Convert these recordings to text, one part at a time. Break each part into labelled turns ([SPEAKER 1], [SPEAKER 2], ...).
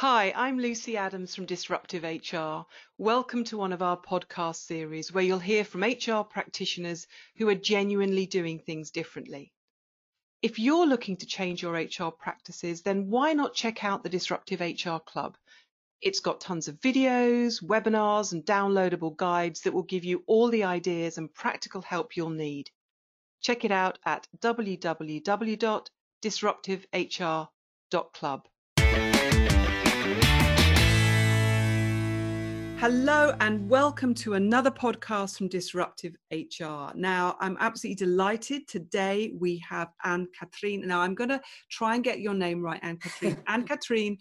[SPEAKER 1] Hi, I'm Lucy Adams from Disruptive HR. Welcome to one of our podcast series where you'll hear from HR practitioners who are genuinely doing things differently. If you're looking to change your HR practices, then why not check out the Disruptive HR Club? It's got tons of videos, webinars, and downloadable guides that will give you all the ideas and practical help you'll need. Check it out at www.disruptivehr.club. Hello and welcome to another podcast from Disruptive HR. Now, I'm absolutely delighted. Today we have Anne Katrien. Now, I'm going to try and get your name right, Anne Katrien. Anne Katrien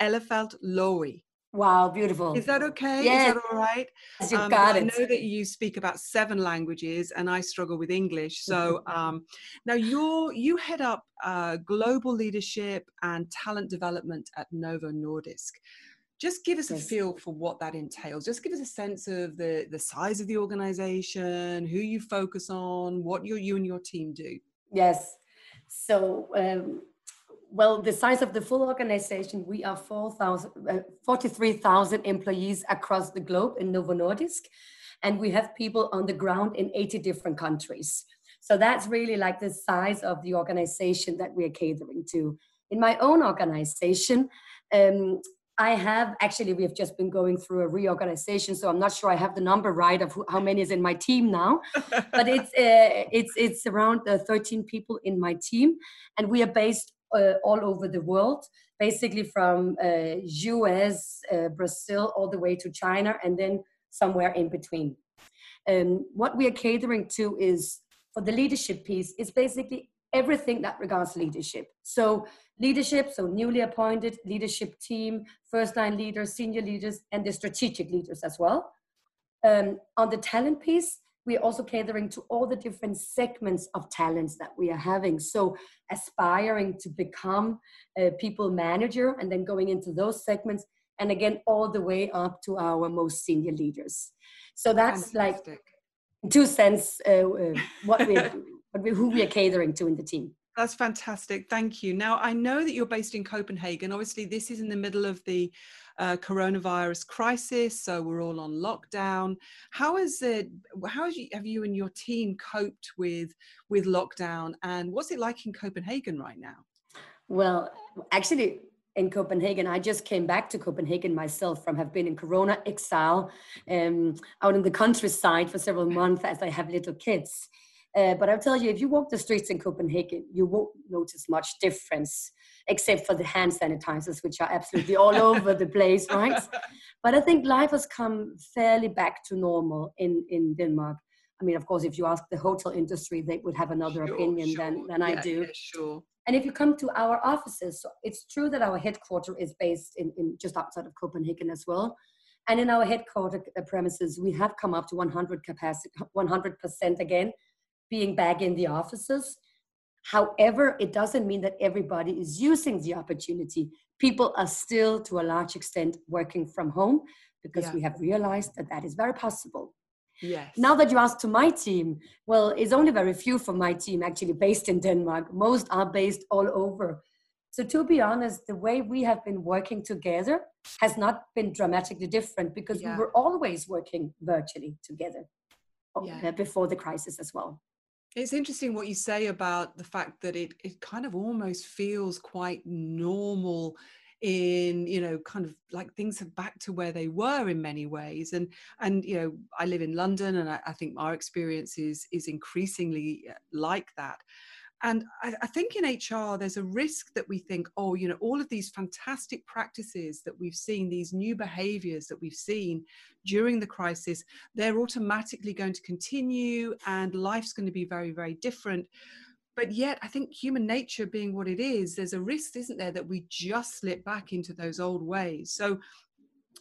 [SPEAKER 1] Elefelt Lowy.
[SPEAKER 2] Wow, beautiful.
[SPEAKER 1] Is that okay?
[SPEAKER 2] Yes.
[SPEAKER 1] Is that all right?
[SPEAKER 2] Yes, you've
[SPEAKER 1] Um,
[SPEAKER 2] got
[SPEAKER 1] I
[SPEAKER 2] it.
[SPEAKER 1] know that you speak about seven languages, and I struggle with English. So um, now you're you head up uh, global leadership and talent development at Novo Nordisk. Just give us a feel for what that entails. Just give us a sense of the the size of the organization, who you focus on, what you you and your team do.
[SPEAKER 2] Yes. So, um, well, the size of the full organization, we are 4,000, uh, 43,000 employees across the globe in Novo Nordisk. And we have people on the ground in 80 different countries. So that's really like the size of the organization that we are catering to. In my own organization, um, I have actually, we have just been going through a reorganization. So I'm not sure I have the number right of who, how many is in my team now. but it's uh, it's it's around uh, 13 people in my team and we are based uh, all over the world basically from uh, us uh, brazil all the way to china and then somewhere in between um, what we are catering to is for the leadership piece is basically everything that regards leadership so leadership so newly appointed leadership team first line leaders senior leaders and the strategic leaders as well um, on the talent piece, we're also catering to all the different segments of talents that we are having. So, aspiring to become a people manager and then going into those segments, and again, all the way up to our most senior leaders. So, that's like
[SPEAKER 1] Fantastic.
[SPEAKER 2] in two cents uh, uh, what we, what we, who we are catering to in the team.
[SPEAKER 1] That's fantastic. Thank you. Now, I know that you're based in Copenhagen. Obviously, this is in the middle of the uh, coronavirus crisis, so we're all on lockdown. How is it? How you, have you and your team coped with with lockdown, and what's it like in Copenhagen right now?
[SPEAKER 2] Well, actually, in Copenhagen, I just came back to Copenhagen myself from have been in Corona exile, um, out in the countryside for several months as I have little kids. Uh, but I'll tell you, if you walk the streets in Copenhagen, you won't notice much difference, except for the hand sanitizers, which are absolutely all over the place, right? But I think life has come fairly back to normal in, in Denmark. I mean, of course, if you ask the hotel industry, they would have another
[SPEAKER 1] Sure,
[SPEAKER 2] opinion than,
[SPEAKER 1] sure.
[SPEAKER 2] than I
[SPEAKER 1] Yeah,
[SPEAKER 2] do.
[SPEAKER 1] yeah, sure.
[SPEAKER 2] And if you come to our offices, so it's true that our headquarter is based in, in just outside of Copenhagen as well. And in our headquarter premises, we have come up to 100 capacity, 100% again, being back in the offices. However, it doesn't mean that everybody is using the opportunity. People are still, to a large extent, working from home because
[SPEAKER 1] Yeah.
[SPEAKER 2] we have realized that that is very possible.
[SPEAKER 1] Yes.
[SPEAKER 2] Now that you ask to my team, well, it's only very few from my team actually based in Denmark. Most are based all over. So to be honest, the way we have been working together has not been dramatically different because
[SPEAKER 1] Yeah.
[SPEAKER 2] we were always working virtually together uh,
[SPEAKER 1] Yeah.
[SPEAKER 2] before the crisis as well.
[SPEAKER 1] It's interesting what you say about the fact that it it kind of almost feels quite normal in you know kind of like things are back to where they were in many ways. And and you know i live in london and i, I think our experience is is increasingly uh, like that and I, I think in hr there's a risk that we think oh you know all of these fantastic practices that we've seen these new behaviors that we've seen during the crisis they're automatically going to continue and life's going to be very very different. But yet i think human nature being what it is there's a risk isn't there that we just slip back into those old ways. So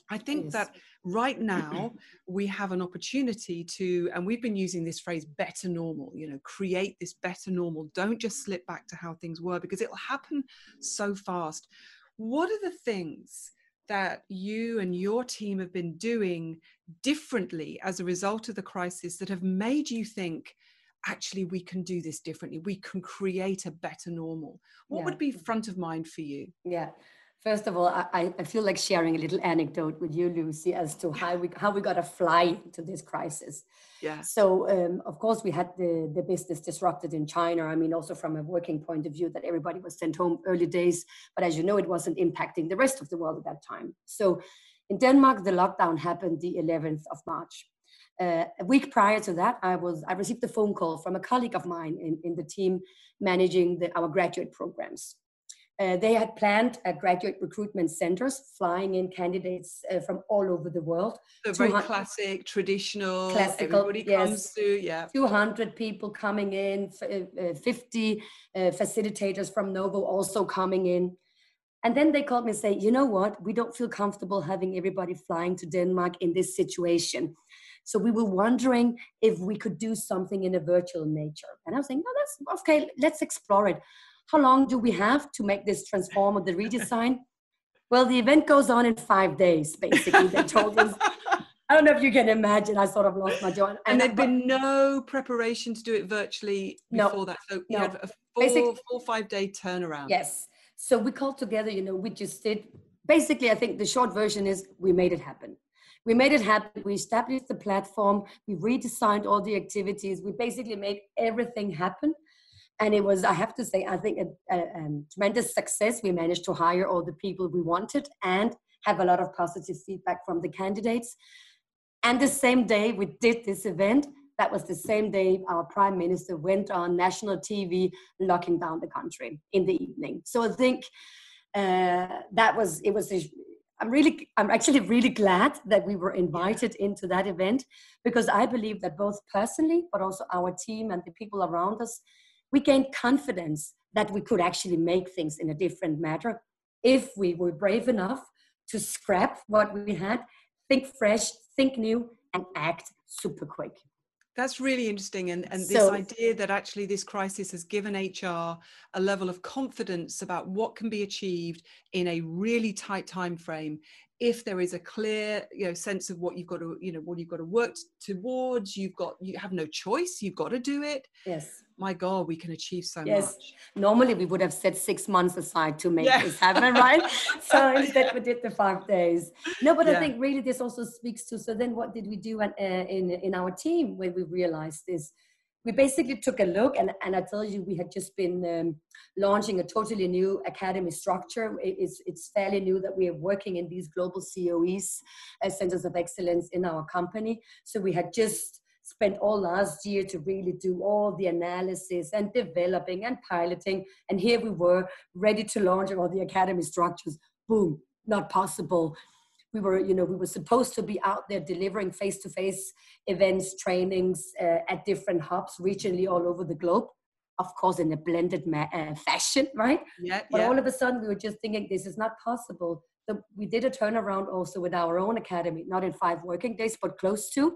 [SPEAKER 1] i think
[SPEAKER 2] Yes.
[SPEAKER 1] that right now we have an opportunity to and we've been using this phrase better normal you know create this better normal don't just slip back to how things were because it'll happen so fast what are the things that you and your team have been doing differently as a result of the crisis that have made you think actually we can do this differently we can create a better normal what
[SPEAKER 2] Yeah.
[SPEAKER 1] would be front of mind for you
[SPEAKER 2] Yeah. First of all, I, I feel like sharing a little anecdote with you, Lucy, as to how we how we got to fly to this crisis.
[SPEAKER 1] Yeah.
[SPEAKER 2] So um, of course we had the the business disrupted in China. I mean, also from a working point of view, that everybody was sent home early days. But as you know, it wasn't impacting the rest of the world at that time. So in Denmark, the lockdown happened the 11th of March. Uh, a week prior to that, I was I received a phone call from a colleague of mine in, in the team managing the, our graduate programs. Uh, they had planned a graduate recruitment centers, flying in candidates uh, from all over the world.
[SPEAKER 1] So very classic, traditional. Classical, everybody yes. comes to, yeah.
[SPEAKER 2] 200 people coming in, uh, uh, 50 uh, facilitators from Novo also coming in. And then they called me and say, you know what, we don't feel comfortable having everybody flying to Denmark in this situation. So we were wondering if we could do something in a virtual nature. And I was saying, no, that's okay, let's explore it. How long do we have to make this transform or the redesign? well, the event goes on in five days, basically. They told us. I don't know if you can imagine. I sort of lost my jaw.
[SPEAKER 1] And, and there'd been no preparation to do it virtually before no, that. So you no. had a four, four, five day turnaround.
[SPEAKER 2] Yes. So we called together, you know, we just did basically, I think the short version is we made it happen. We made it happen. We established the platform. We redesigned all the activities. We basically made everything happen and it was i have to say i think a, a, a, tremendous success. We managed to hire all the people we wanted and have a lot of positive feedback from the candidates. And the same day we did this event that was the same day our prime minister went on national tv locking down the country in the evening. So i think uh, that was it was a, I'm really, I'm actually really glad that we were invited into that event because I believe that both personally, but also our team and the people around us we gained confidence that we could actually make things in a different manner if we were brave enough to scrap what we had, think fresh, think new, and act super quick.
[SPEAKER 1] That's really interesting. And, and this so, idea that actually this crisis has given HR a level of confidence about what can be achieved in a really tight time frame if there is a clear you know sense of what you've got to you know what you've got to work towards you've got you have no choice you've got to do it
[SPEAKER 2] yes
[SPEAKER 1] my god we can achieve so
[SPEAKER 2] yes.
[SPEAKER 1] much
[SPEAKER 2] normally we would have set six months aside to make yeah. this happen right so instead we did the five days no but yeah. i think really this also speaks to so then what did we do at, uh, in in our team when we realized this we basically took a look and, and i tell you we had just been um, launching a totally new academy structure. It, it's, it's fairly new that we are working in these global coes uh, centers of excellence in our company. So we had just spent all last year to really do all the analysis and developing and piloting and here we were ready to launch all the academy structures. Boom not possible we were you know we were supposed to be out there delivering face-to-face events trainings uh, at different hubs regionally all over the globe. Of course in a blended ma- uh, fashion right?
[SPEAKER 1] Yeah
[SPEAKER 2] but
[SPEAKER 1] yeah.
[SPEAKER 2] all of a sudden we were just thinking this is not possible. So we did a turnaround also with our own academy not in five working days but close to.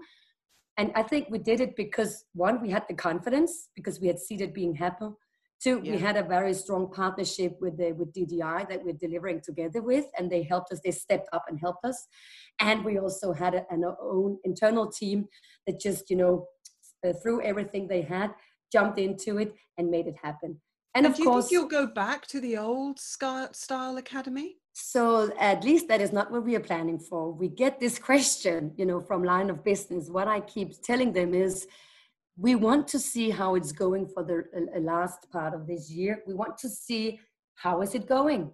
[SPEAKER 2] And i think we did it because one we had the confidence because we had seen it being happen Two, yeah. we had a very strong partnership with the, with DDI that we're delivering together with, and they helped us. They stepped up and helped us, and we also had a, an own internal team that just you know uh, threw everything they had, jumped into it, and made it happen.
[SPEAKER 1] And, and of course, you'll go back to the old style academy.
[SPEAKER 2] So at least that is not what we are planning for. We get this question, you know, from line of business. What I keep telling them is we want to see how it's going for the uh, last part of this year. We want to see how is it going,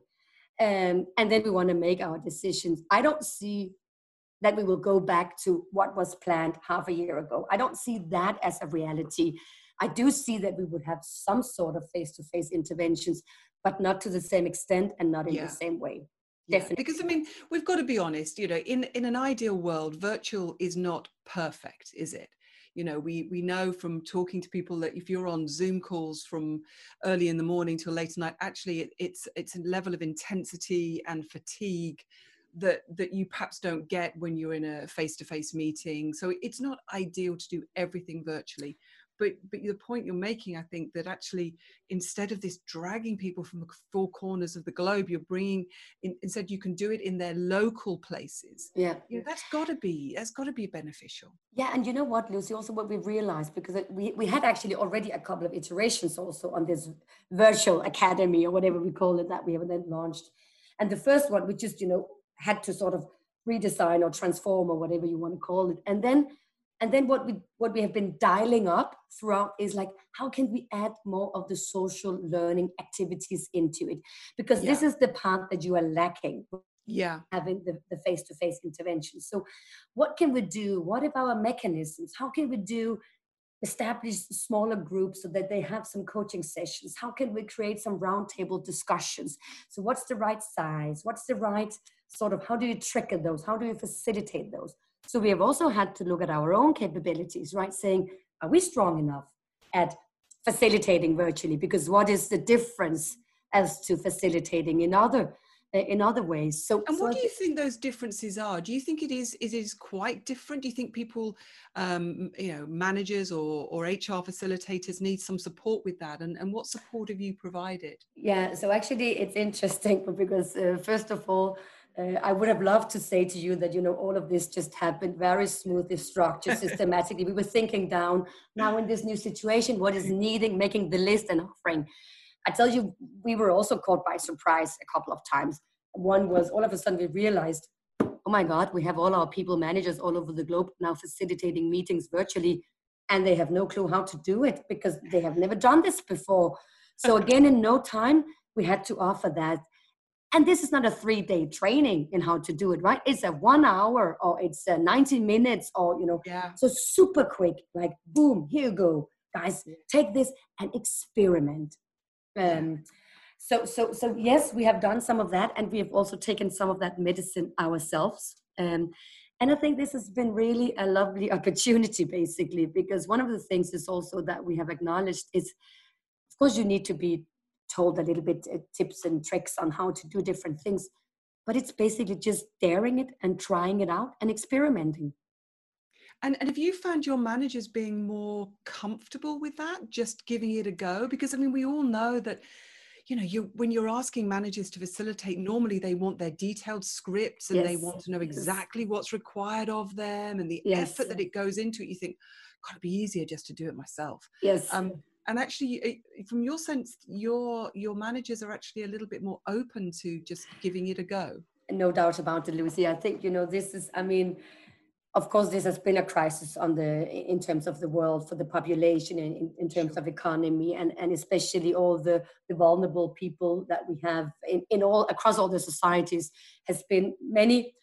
[SPEAKER 2] um, and then we want to make our decisions. I don't see that we will go back to what was planned half a year ago. I don't see that as a reality. I do see that we would have some sort of face-to-face interventions, but not to the same extent and not in yeah. the same way.
[SPEAKER 1] Definitely. Yeah, because I mean, we've got to be honest. You know, in in an ideal world, virtual is not perfect, is it? You know we we know from talking to people that if you're on zoom calls from early in the morning till late at night actually it, it's it's a level of intensity and fatigue that that you perhaps don't get when you're in a face-to-face meeting. So it's not ideal to do everything virtually but but the point you're making i think that actually instead of this dragging people from the four corners of the globe you're bringing in, instead you can do it in their local places.
[SPEAKER 2] Yeah.
[SPEAKER 1] You know, that's got to be that's got to be beneficial.
[SPEAKER 2] Yeah and you know what lucy? Also what we realized because we, we had actually already a couple of iterations also on this virtual academy or whatever we call it that we have then launched. And the first one, we just, you know, had to sort of redesign or transform or whatever you want to call it. And then and then what we what we have been dialing up throughout is like how can we add more of the social learning activities into it? Because yeah. this is the part that you are lacking
[SPEAKER 1] yeah.
[SPEAKER 2] having the, the face-to-face intervention. So what can we do? What are our mechanisms? How can we do establish smaller groups so that they have some coaching sessions? How can we create some roundtable discussions? So what's the right size? What's the right sort of how do you trigger those? How do you facilitate those so we have also had to look at our own capabilities right saying are we strong enough at facilitating virtually because what is the difference as to facilitating in other in other ways. So,
[SPEAKER 1] and what
[SPEAKER 2] so
[SPEAKER 1] do you think those differences are? Do you think it is it is quite different? Do you think people, um, you know, managers or or HR facilitators need some support with that? And and what support have you provided?
[SPEAKER 2] Yeah, so actually, it's interesting because uh, first of all. Uh, I would have loved to say to you that you know all of this just happened very smoothly, structured, systematically. we were thinking down now in this new situation, what is needing, making the list and offering. I tell you, we were also caught by surprise a couple of times. One was all of a sudden we realized, oh my God, we have all our people managers all over the globe now facilitating meetings virtually, and they have no clue how to do it because they have never done this before. So again, in no time, we had to offer that. And this is not a three day training in how to do it, right? It's a one hour or it's a 90 minutes or, you know,
[SPEAKER 1] yeah.
[SPEAKER 2] so super quick, like boom, here you go. Guys, take this and experiment. Um, so, so, so yes, we have done some of that, and we have also taken some of that medicine ourselves. Um, and I think this has been really a lovely opportunity, basically, because one of the things is also that we have acknowledged is, of course, you need to be told a little bit uh, tips and tricks on how to do different things, but it's basically just daring it and trying it out and experimenting.
[SPEAKER 1] And, and have you found your managers being more comfortable with that, just giving it a go? Because I mean, we all know that, you know, you when you're asking managers to facilitate, normally they want their detailed scripts and yes. they want to know exactly yes. what's required of them and the yes. effort that it goes into it. You think, God, it'd be easier just to do it myself.
[SPEAKER 2] Yes.
[SPEAKER 1] Um, and actually, from your sense, your your managers are actually a little bit more open to just giving it a go.
[SPEAKER 2] No doubt about it, Lucy. I think you know this is. I mean of course, this has been a crisis on the in terms of the world for the population and in, in terms of economy and, and especially all the, the vulnerable people that we have in, in all across all the societies has been many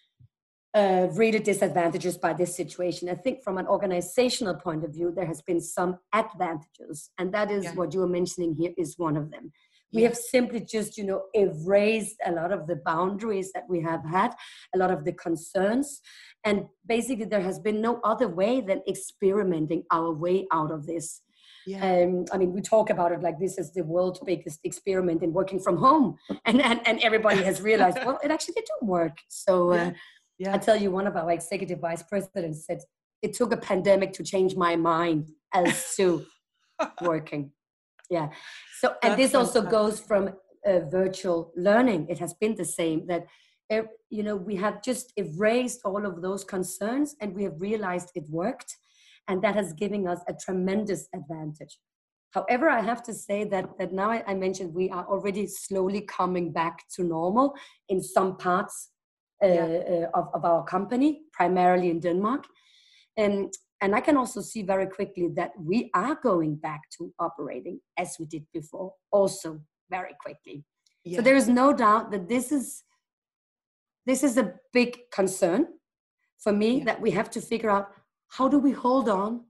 [SPEAKER 2] uh, really disadvantages by this situation. I think from an organizational point of view, there has been some advantages, and that is yeah. what you were mentioning here is one of them we have simply just you know erased a lot of the boundaries that we have had a lot of the concerns and basically there has been no other way than experimenting our way out of this yeah. Um, I mean, we talk about it like this is the world's biggest experiment in working from home, and and, and everybody has realized, well, it actually did work. So, uh, yeah. I tell you, one of our executive vice presidents said it took a pandemic to change my mind as to working. Yeah. So, and That's this also goes from uh, virtual learning. It has been the same that you know we have just erased all of those concerns and we have realized it worked and that has given us a tremendous advantage however i have to say that that now i, I mentioned we are already slowly coming back to normal in some parts yeah. uh, of, of our company primarily in denmark and and i can also see very quickly that we are going back to operating as we did before also very quickly yeah. so there is no doubt that this is this is a big concern for me yeah. that we have to figure out how do we hold on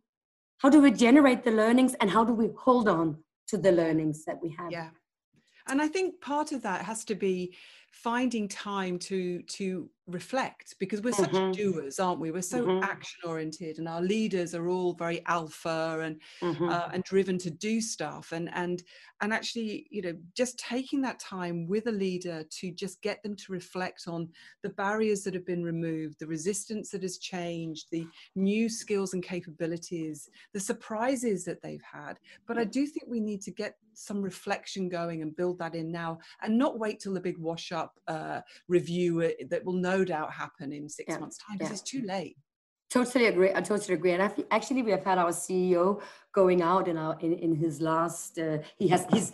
[SPEAKER 2] how do we generate the learnings and how do we hold on to the learnings that we have
[SPEAKER 1] yeah and i think part of that has to be finding time to to reflect because we're such mm-hmm. doers aren't we we're so mm-hmm. action oriented and our leaders are all very alpha and mm-hmm. uh, and driven to do stuff and and and actually you know just taking that time with a leader to just get them to reflect on the barriers that have been removed the resistance that has changed the new skills and capabilities the surprises that they've had but i do think we need to get some reflection going and build that in now and not wait till the big wash up uh, review uh, that will no doubt happen in six yeah. months time because yeah. it's too late
[SPEAKER 2] totally agree i totally agree and I've, actually we have had our ceo going out in our in, in his last uh, he has he's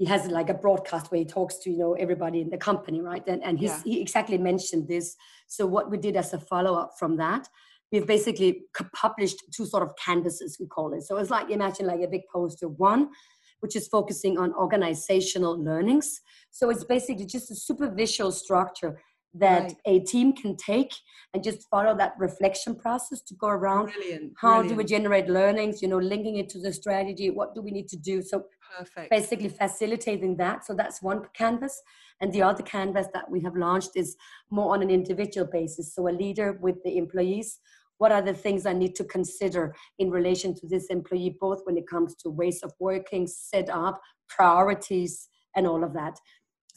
[SPEAKER 2] he has like a broadcast where he talks to you know everybody in the company right and, and he's, yeah. he exactly mentioned this so what we did as a follow-up from that we've basically published two sort of canvases we call it so it's like imagine like a big poster one which is focusing on organizational learnings so it's basically just a super visual structure that right. a team can take and just follow that reflection process to go around
[SPEAKER 1] Brilliant.
[SPEAKER 2] how
[SPEAKER 1] Brilliant.
[SPEAKER 2] do we generate learnings you know linking it to the strategy what do we need to do so
[SPEAKER 1] Perfect.
[SPEAKER 2] basically facilitating that so that's one canvas and the other canvas that we have launched is more on an individual basis so a leader with the employees what are the things i need to consider in relation to this employee both when it comes to ways of working set up priorities and all of that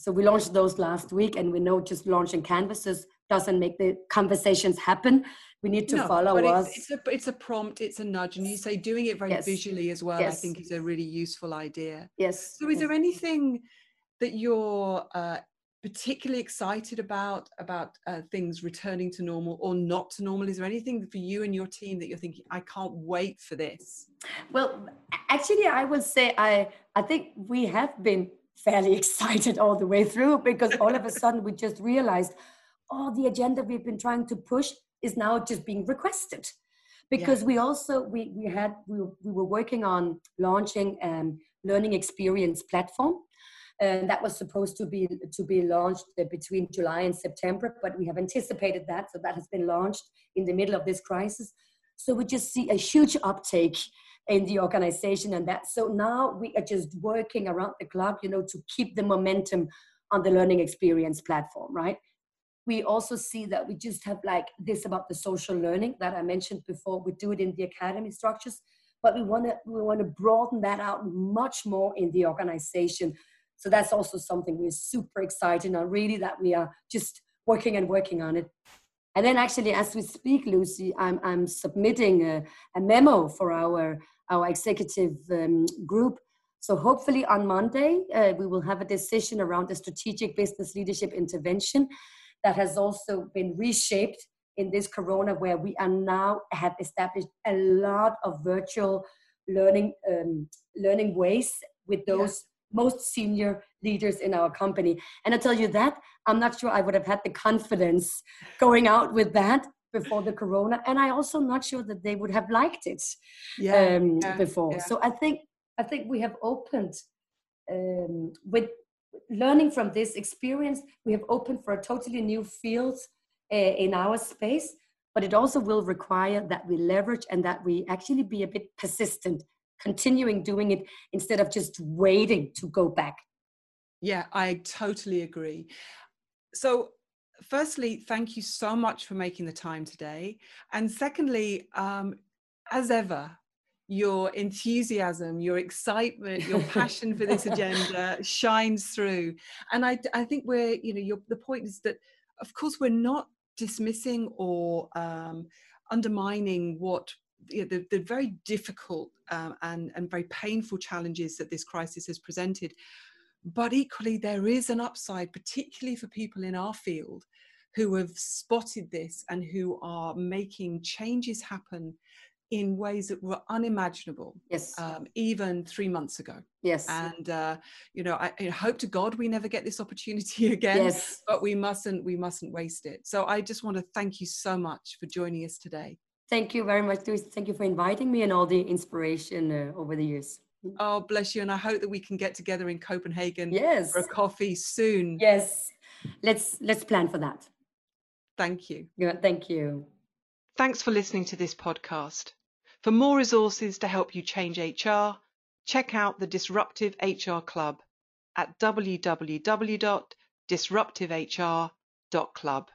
[SPEAKER 2] so we launched those last week, and we know just launching canvases doesn't make the conversations happen. We need to no, follow
[SPEAKER 1] but
[SPEAKER 2] us.
[SPEAKER 1] It's, it's, a it's a prompt, it's a nudge, and you say doing it very yes. visually as well. Yes. I think is a really useful idea.
[SPEAKER 2] Yes.
[SPEAKER 1] So, is
[SPEAKER 2] yes.
[SPEAKER 1] there anything that you're uh, particularly excited about about uh, things returning to normal or not to normal? Is there anything for you and your team that you're thinking, I can't wait for this?
[SPEAKER 2] Well, actually, I will say I I think we have been fairly excited all the way through because all of a sudden we just realized, oh, the agenda we've been trying to push is now just being requested. Because yeah. we also we we had we, we were working on launching a learning experience platform and that was supposed to be to be launched uh, between July and September, but we have anticipated that, so that has been launched in the middle of this crisis. So we just see a huge uptake in the organization and that. So now we are just working around the clock, you know, to keep the momentum on the learning experience platform, right? We also see that we just have like this about the social learning that I mentioned before. We do it in the academy structures, but we want to we want to broaden that out much more in the organization. So that's also something we're super excited on. Really, that we are just working and working on it. And then actually, as we speak, Lucy, I'm, I'm submitting a, a memo for our our executive um, group. So hopefully on Monday, uh, we will have a decision around the strategic business leadership intervention that has also been reshaped in this corona where we are now have established a lot of virtual learning um, learning ways with those. Most senior leaders in our company. And i tell you that i'm not sure i would have had the confidence going out with that before the corona. And i also not sure that they would have liked it yeah, um, yeah before. yeah. so i think i think we have opened um, with learning from this experience we have opened for a totally new field uh, in our space. But it also will require that we leverage and that we actually be a bit persistent continuing doing it instead of just waiting to go back
[SPEAKER 1] yeah i totally agree so firstly, thank you so much for making the time today. And secondly, um, as ever, your enthusiasm, your excitement, your passion for this agenda shines through. And I, I think we're, you know, your, the point is that, of course, we're not dismissing or um, undermining what you know, the, the very difficult um, and, and very painful challenges that this crisis has presented. But equally, there is an upside, particularly for people in our field who have spotted this and who are making changes happen in ways that were unimaginable
[SPEAKER 2] yes.
[SPEAKER 1] um, even three months ago.
[SPEAKER 2] Yes.
[SPEAKER 1] And uh, you know I, I, hope to god we never get this opportunity again
[SPEAKER 2] yes.
[SPEAKER 1] but we mustn't we mustn't waste it. So i just want to thank you so much for joining us today
[SPEAKER 2] thank you very much Lucy. thank you for inviting me and all the inspiration uh, over the years
[SPEAKER 1] oh bless you and i hope that we can get together in copenhagen
[SPEAKER 2] yes
[SPEAKER 1] for a coffee soon
[SPEAKER 2] yes let's let's plan for that
[SPEAKER 1] Thank you.
[SPEAKER 2] Yeah, thank you.
[SPEAKER 1] Thanks for listening to this podcast. For more resources to help you change HR, check out the Disruptive HR Club at www.disruptivehr.club.